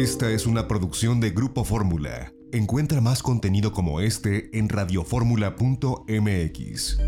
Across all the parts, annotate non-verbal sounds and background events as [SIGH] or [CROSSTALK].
Esta es una producción de Grupo Fórmula. Encuentra más contenido como este en radioformula.mx.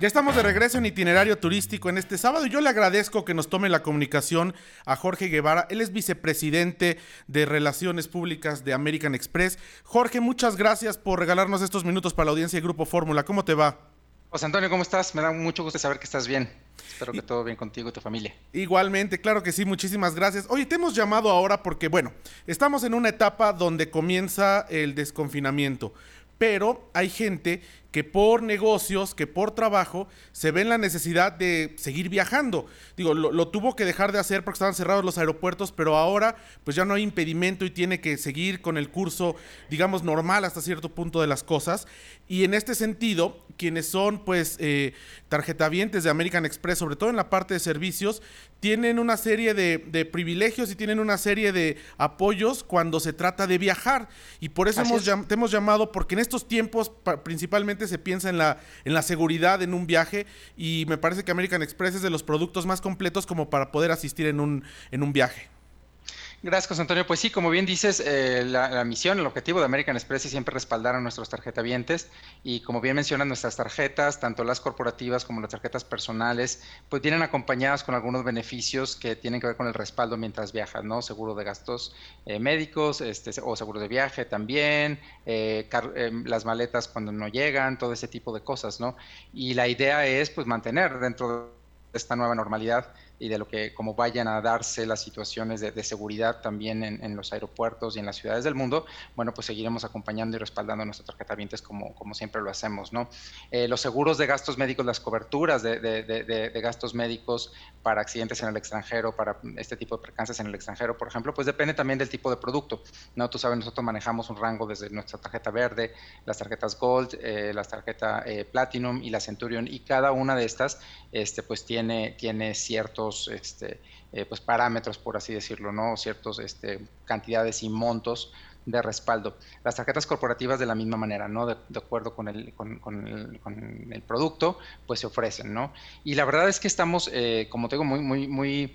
Ya estamos de regreso en itinerario turístico en este sábado y yo le agradezco que nos tome la comunicación a Jorge Guevara. Él es vicepresidente de Relaciones Públicas de American Express. Jorge, muchas gracias por regalarnos estos minutos para la audiencia de Grupo Fórmula. ¿Cómo te va? José Antonio, ¿cómo estás? Me da mucho gusto saber que estás bien. Espero que todo bien contigo y tu familia. Igualmente, claro que sí, muchísimas gracias. Oye, te hemos llamado ahora porque, bueno, estamos en una etapa donde comienza el desconfinamiento, pero hay gente que por negocios, que por trabajo, se ven la necesidad de seguir viajando. Digo, lo, tuvo que dejar de hacer porque estaban cerrados los aeropuertos, pero ahora pues ya no hay impedimento y tiene que seguir con el curso, digamos, normal hasta cierto punto de las cosas. Y en este sentido, quienes son pues eh, tarjetavientes de American Express, sobre todo en la parte de servicios, tienen una serie de, privilegios y tienen una serie de apoyos cuando se trata de viajar. Y por eso hemos, te hemos llamado, porque en estos tiempos principalmente se piensa en la, en la seguridad en un viaje y me parece que American Express es de los productos más completos como para poder asistir en un, en un viaje. Gracias, Antonio. Pues sí, como bien dices, eh, la, misión, el objetivo de American Express es siempre respaldar a nuestros tarjetavientes y como bien mencionan nuestras tarjetas, tanto las corporativas como las tarjetas personales, pues vienen acompañadas con algunos beneficios que tienen que ver con el respaldo mientras viajas, ¿no? Seguro de gastos eh, médicos este, o seguro de viaje también, eh, las maletas cuando no llegan, todo ese tipo de cosas, ¿no? Y la idea es pues mantener dentro de esta nueva normalidad y de lo que como vayan a darse las situaciones de, seguridad también en, los aeropuertos y en las ciudades del mundo, bueno, pues seguiremos acompañando y respaldando a nuestros tarjetavientes como, como siempre lo hacemos, ¿no? Eh, los seguros de gastos médicos, las coberturas de, de, gastos médicos para accidentes en el extranjero, para este tipo de percances en el extranjero, por ejemplo, pues depende también del tipo de producto, ¿no? Tú sabes, nosotros manejamos un rango desde nuestra tarjeta verde, las tarjetas Gold, eh, las tarjetas eh, Platinum y la Centurion, y cada una de estas, este, pues tiene, tiene ciertos este, eh, pues parámetros, por así decirlo, ¿no? Ciertos este, cantidades y montos de respaldo. Las tarjetas corporativas de la misma manera, ¿no? De, acuerdo con el, con, el, producto, pues se ofrecen, ¿no? Y la verdad es que estamos, eh, como te muy, muy, muy...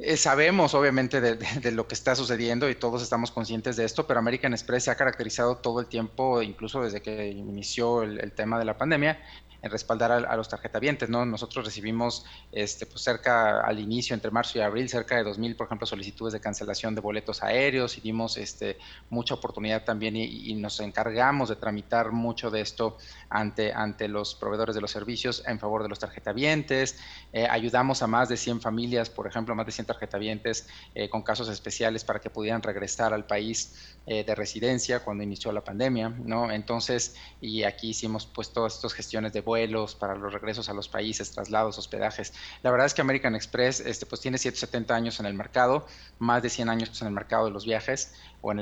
Eh, sabemos obviamente de, lo que está sucediendo y todos estamos conscientes de esto, pero American Express se ha caracterizado todo el tiempo, incluso desde que inició el tema de la pandemia, en respaldar a, los tarjetavientes, ¿no? Nosotros recibimos este, pues cerca al inicio, entre marzo y abril, cerca de 2.000, por ejemplo, solicitudes de cancelación de boletos aéreos y dimos este, mucha oportunidad también y, nos encargamos de tramitar mucho de esto ante, ante los proveedores de los servicios en favor de los tarjetavientes. Eh, ayudamos a más de 100 familias, por ejemplo, más de 100 tarjetavientes eh, con casos especiales para que pudieran regresar al país eh, de residencia cuando inició la pandemia, ¿no? Entonces, y aquí hicimos pues todas estas gestiones de vuelos, para los regresos a los países, traslados, hospedajes. La verdad es que American Express este, pues, tiene 170 años en el mercado, más de 100 años en el mercado de los viajes o en,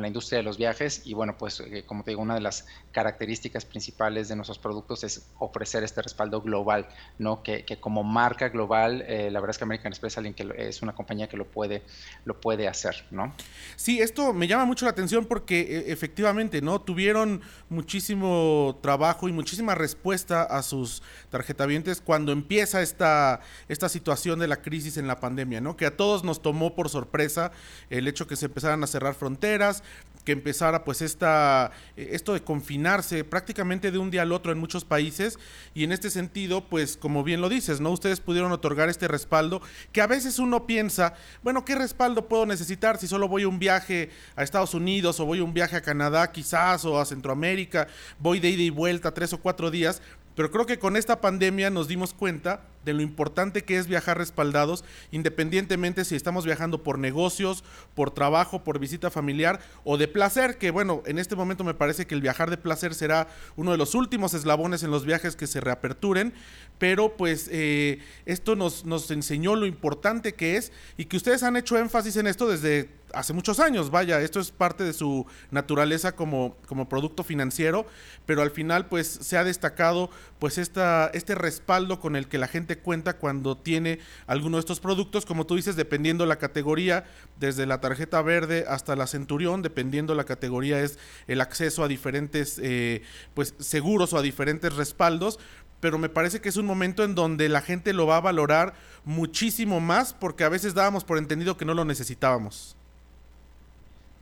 la industria de los viajes. Y bueno, pues eh, como te digo, una de las características principales de nuestros productos es ofrecer este respaldo global, ¿no? Que, como marca global, eh, la verdad es que American Express es, alguien que es una compañía que lo puede, lo puede hacer, ¿no? Sí, esto me llama mucho la atención porque e, efectivamente, ¿no? Tuvieron muchísimo trabajo y muchísima respuesta a sus tarjetavientes cuando empieza esta, esta situación de la crisis en la pandemia, ¿no? Que a todos nos tomó por sorpresa el hecho que se empezaran a cerrar fronteras, que empezara pues esta, esto de confinarse prácticamente de un día al otro en muchos países y en este sentido pues como bien lo dices, ¿no? Ustedes pudieron otorgar este respaldo que a veces uno piensa, bueno, ¿qué respaldo puedo necesitar si solo voy a un viaje a Estados Unidos o voy a un viaje a Canadá quizás o a Centroamérica, voy de ida y vuelta tres o cuatro días? Pero creo que con esta pandemia nos dimos cuenta de lo importante que es viajar respaldados, independientemente si estamos viajando por negocios, por trabajo, por visita familiar o de placer, que bueno, en este momento me parece que el viajar de placer será uno de los últimos eslabones en los viajes que se reaperturen, pero pues eh, esto nos, nos enseñó lo importante que es y que ustedes han hecho énfasis en esto desde hace muchos años, vaya, esto es parte de su naturaleza como, como producto financiero, pero al final pues se ha destacado pues esta, este respaldo con el que la gente cuenta cuando tiene alguno de estos productos, como tú dices, dependiendo la categoría, desde la tarjeta verde hasta la centurión, dependiendo la categoría es el acceso a diferentes eh, pues seguros o a diferentes respaldos, pero me parece que es un momento en donde la gente lo va a valorar muchísimo más porque a veces dábamos por entendido que no lo necesitábamos.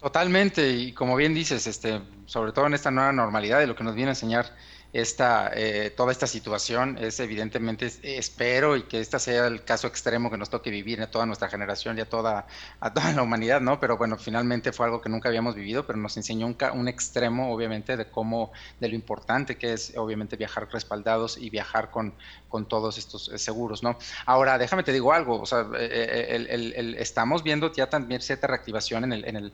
Totalmente, y como bien dices, este, sobre todo en esta nueva normalidad de lo que nos viene a enseñar esta, eh, toda esta situación es evidentemente, espero y que este sea el caso extremo que nos toque vivir a toda nuestra generación y a toda, a toda la humanidad, ¿no? Pero bueno, finalmente fue algo que nunca habíamos vivido, pero nos enseñó un, un extremo, obviamente, de cómo, de lo importante que es, obviamente, viajar respaldados y viajar con, con todos estos eh, seguros, ¿no? Ahora, déjame te digo algo, o sea, eh, el, estamos viendo ya también cierta reactivación en el, en el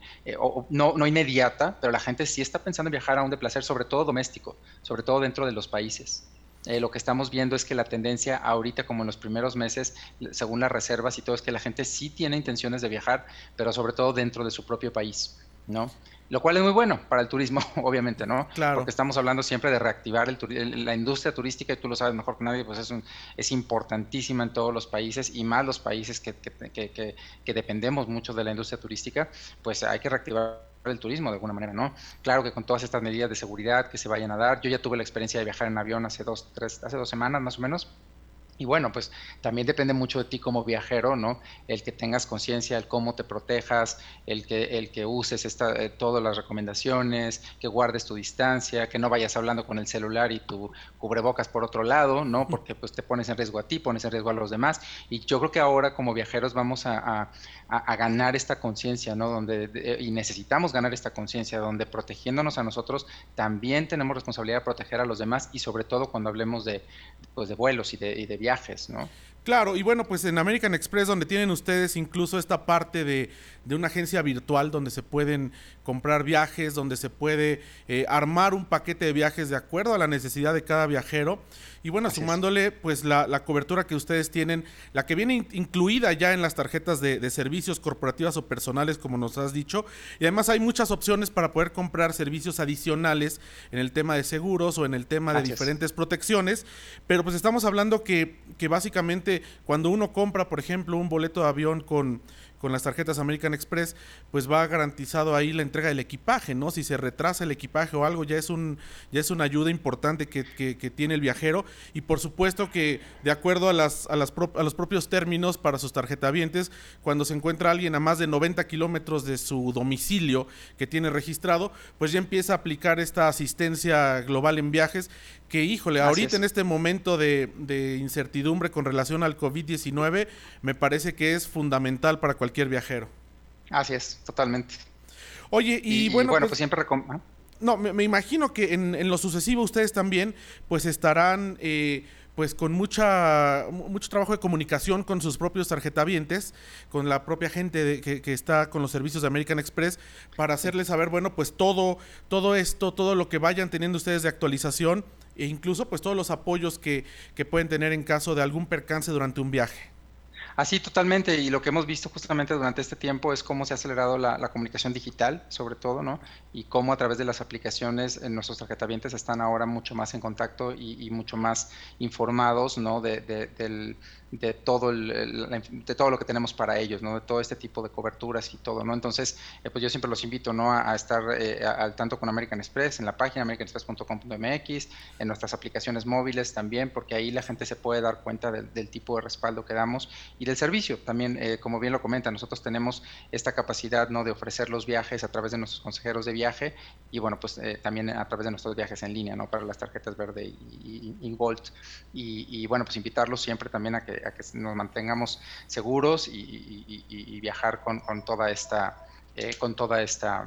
no, no inmediata, pero la gente sí está pensando en viajar aún de placer, sobre todo doméstico, sobre todo dentro de los países. Eh, lo que estamos viendo es que la tendencia ahorita, como en los primeros meses, según las reservas y todo, es que la gente sí tiene intenciones de viajar, pero sobre todo dentro de su propio país, ¿no? Lo cual es muy bueno para el turismo, [LAUGHS] obviamente, ¿no? Claro. Porque estamos hablando siempre de reactivar el, la industria turística, y tú lo sabes mejor que nadie, pues es, un, es importantísima en todos los países y más los países que, que, que, que dependemos mucho de la industria turística, pues hay que reactivar el turismo de alguna manera, ¿no? Claro que con todas estas medidas de seguridad que se vayan a dar, yo ya tuve la experiencia de viajar en avión hace dos, tres, hace dos semanas más o menos, y bueno, pues también depende mucho de ti como viajero, ¿no? El que tengas conciencia, el cómo te protejas, el que, el que uses esta, eh, todas las recomendaciones, que guardes tu distancia, que no vayas hablando con el celular y tu cubrebocas por otro lado, ¿no? Porque pues te pones en riesgo a ti, pones en riesgo a los demás. Y yo creo que ahora como viajeros vamos a, ganar esta conciencia, ¿no? Donde, y necesitamos ganar esta conciencia, donde protegiéndonos a nosotros también tenemos responsabilidad de proteger a los demás y sobre todo cuando hablemos de, pues, de vuelos y de, y de viajes viajes, ¿no? Claro, y bueno, pues en American Express, donde tienen ustedes incluso esta parte de, de una agencia virtual donde se pueden comprar viajes, donde se puede eh, armar un paquete de viajes de acuerdo a la necesidad de cada viajero. Y bueno, sumándole pues la, la, cobertura que ustedes tienen, la que viene incluida ya en las tarjetas de, de, servicios corporativas o personales, como nos has dicho. Y además hay muchas opciones para poder comprar servicios adicionales en el tema de seguros o en el tema de diferentes protecciones. Pero pues estamos hablando que, que básicamente cuando uno compra, por ejemplo, un boleto de avión con con las tarjetas American Express, pues va garantizado ahí la entrega del equipaje, ¿no? Si se retrasa el equipaje o algo, ya es un ya es una ayuda importante que, que, tiene el viajero y por supuesto que de acuerdo a las a, las a los propios términos para sus tarjetavientes, cuando se encuentra alguien a más de 90 kilómetros de su domicilio que tiene registrado, pues ya empieza a aplicar esta asistencia global en viajes que híjole, ahorita en este momento de, de incertidumbre con relación al COVID-19, me parece que es fundamental para cualquier viajero. Así es, totalmente. Oye, y, bueno, bueno, pues, pues siempre... No, me, imagino que en, en, lo sucesivo ustedes también pues estarán... Eh, pues con mucha mucho trabajo de comunicación con sus propios tarjetavientes, con la propia gente que, que, está con los servicios de American Express, para hacerles saber, bueno, pues todo, todo esto, todo lo que vayan teniendo ustedes de actualización, e incluso pues todos los apoyos que, que pueden tener en caso de algún percance durante un viaje. Así, totalmente. Y lo que hemos visto justamente durante este tiempo es cómo se ha acelerado la, la comunicación digital, sobre todo, ¿no? Y cómo a través de las aplicaciones en nuestros tarjetavientes están ahora mucho más en contacto y, y mucho más informados, ¿no? De, de, del, de todo, el, de todo lo que tenemos para ellos, ¿no? De todo este tipo de coberturas y todo, ¿no? Entonces, eh, pues yo siempre los invito, ¿no? A, estar eh, al tanto con American Express en la página americanexpress.com.mx, en nuestras aplicaciones móviles también, porque ahí la gente se puede dar cuenta del, del tipo de respaldo que damos y del servicio. También, eh, como bien lo comenta, nosotros tenemos esta capacidad, ¿no? De ofrecer los viajes a través de nuestros consejeros de viaje y, bueno, pues eh, también a través de nuestros viajes en línea, ¿no? Para las tarjetas verde y, y, y Gold. Y, y, bueno, pues invitarlos siempre también a que a que nos mantengamos seguros y, viajar con, toda esta, eh, con toda esta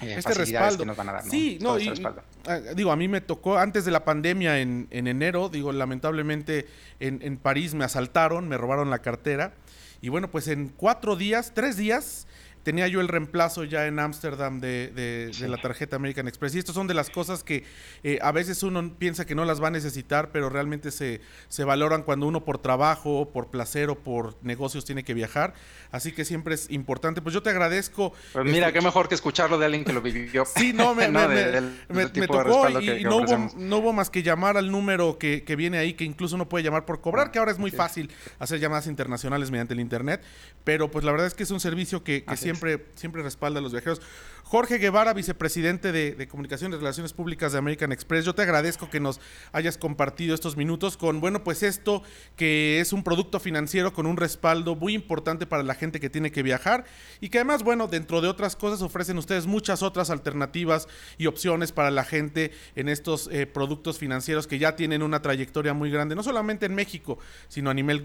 eh, este respaldo. que nos van a dar. Sí, no, este ah, digo, a mí me tocó antes de la pandemia en, enero, digo, lamentablemente en, en, París me asaltaron, me robaron la cartera. Y bueno, pues en cuatro días, tres días, tenía yo el reemplazo ya en Ámsterdam de, de, la tarjeta American Express. Y estas son de las cosas que eh, a veces uno piensa que no las va a necesitar, pero realmente se, se valoran cuando uno por trabajo, por placer o por negocios tiene que viajar. Así que siempre es importante. Pues yo te agradezco. Pues mira, qué mejor que escucharlo de alguien que lo vivió. Sí, no, me, [LAUGHS] me, tocó y, no, hubo, no, hubo, más que llamar al número que, que, viene ahí, que incluso uno puede llamar por cobrar, que ahora es muy fácil hacer llamadas internacionales mediante el Internet. Pero pues la verdad es que es un servicio que, que siempre siempre, respalda a los viajeros. Jorge Guevara, vicepresidente de, Comunicaciones y Relaciones Públicas de American Express, yo te agradezco que nos hayas compartido estos minutos con, bueno, pues esto que es un producto financiero con un respaldo muy importante para la gente que tiene que viajar y que además, bueno, dentro de otras cosas ofrecen ustedes muchas otras alternativas y opciones para la gente en estos eh, productos financieros que ya tienen una trayectoria muy grande, no solamente en México, sino a nivel,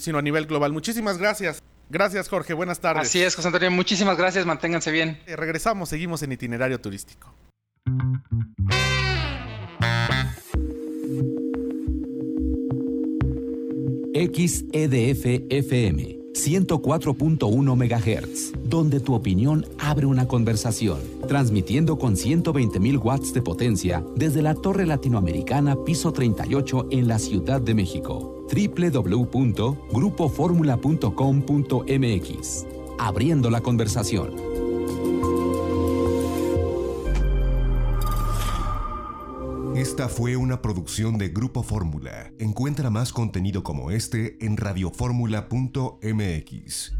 sino a nivel global. Muchísimas gracias. Gracias, Jorge. Buenas tardes. Así es, José Antonio. Muchísimas gracias. Manténganse bien. Eh, regresamos, seguimos en itinerario turístico. XEDF FM 104.1 MHz, donde tu opinión abre una conversación, transmitiendo con 120.000 watts de potencia desde la Torre Latinoamericana Piso 38 en la Ciudad de México www.grupoformula.com.mx. Abriendo la conversación. Esta fue una producción de Grupo Fórmula. Encuentra más contenido como este en radioformula.mx.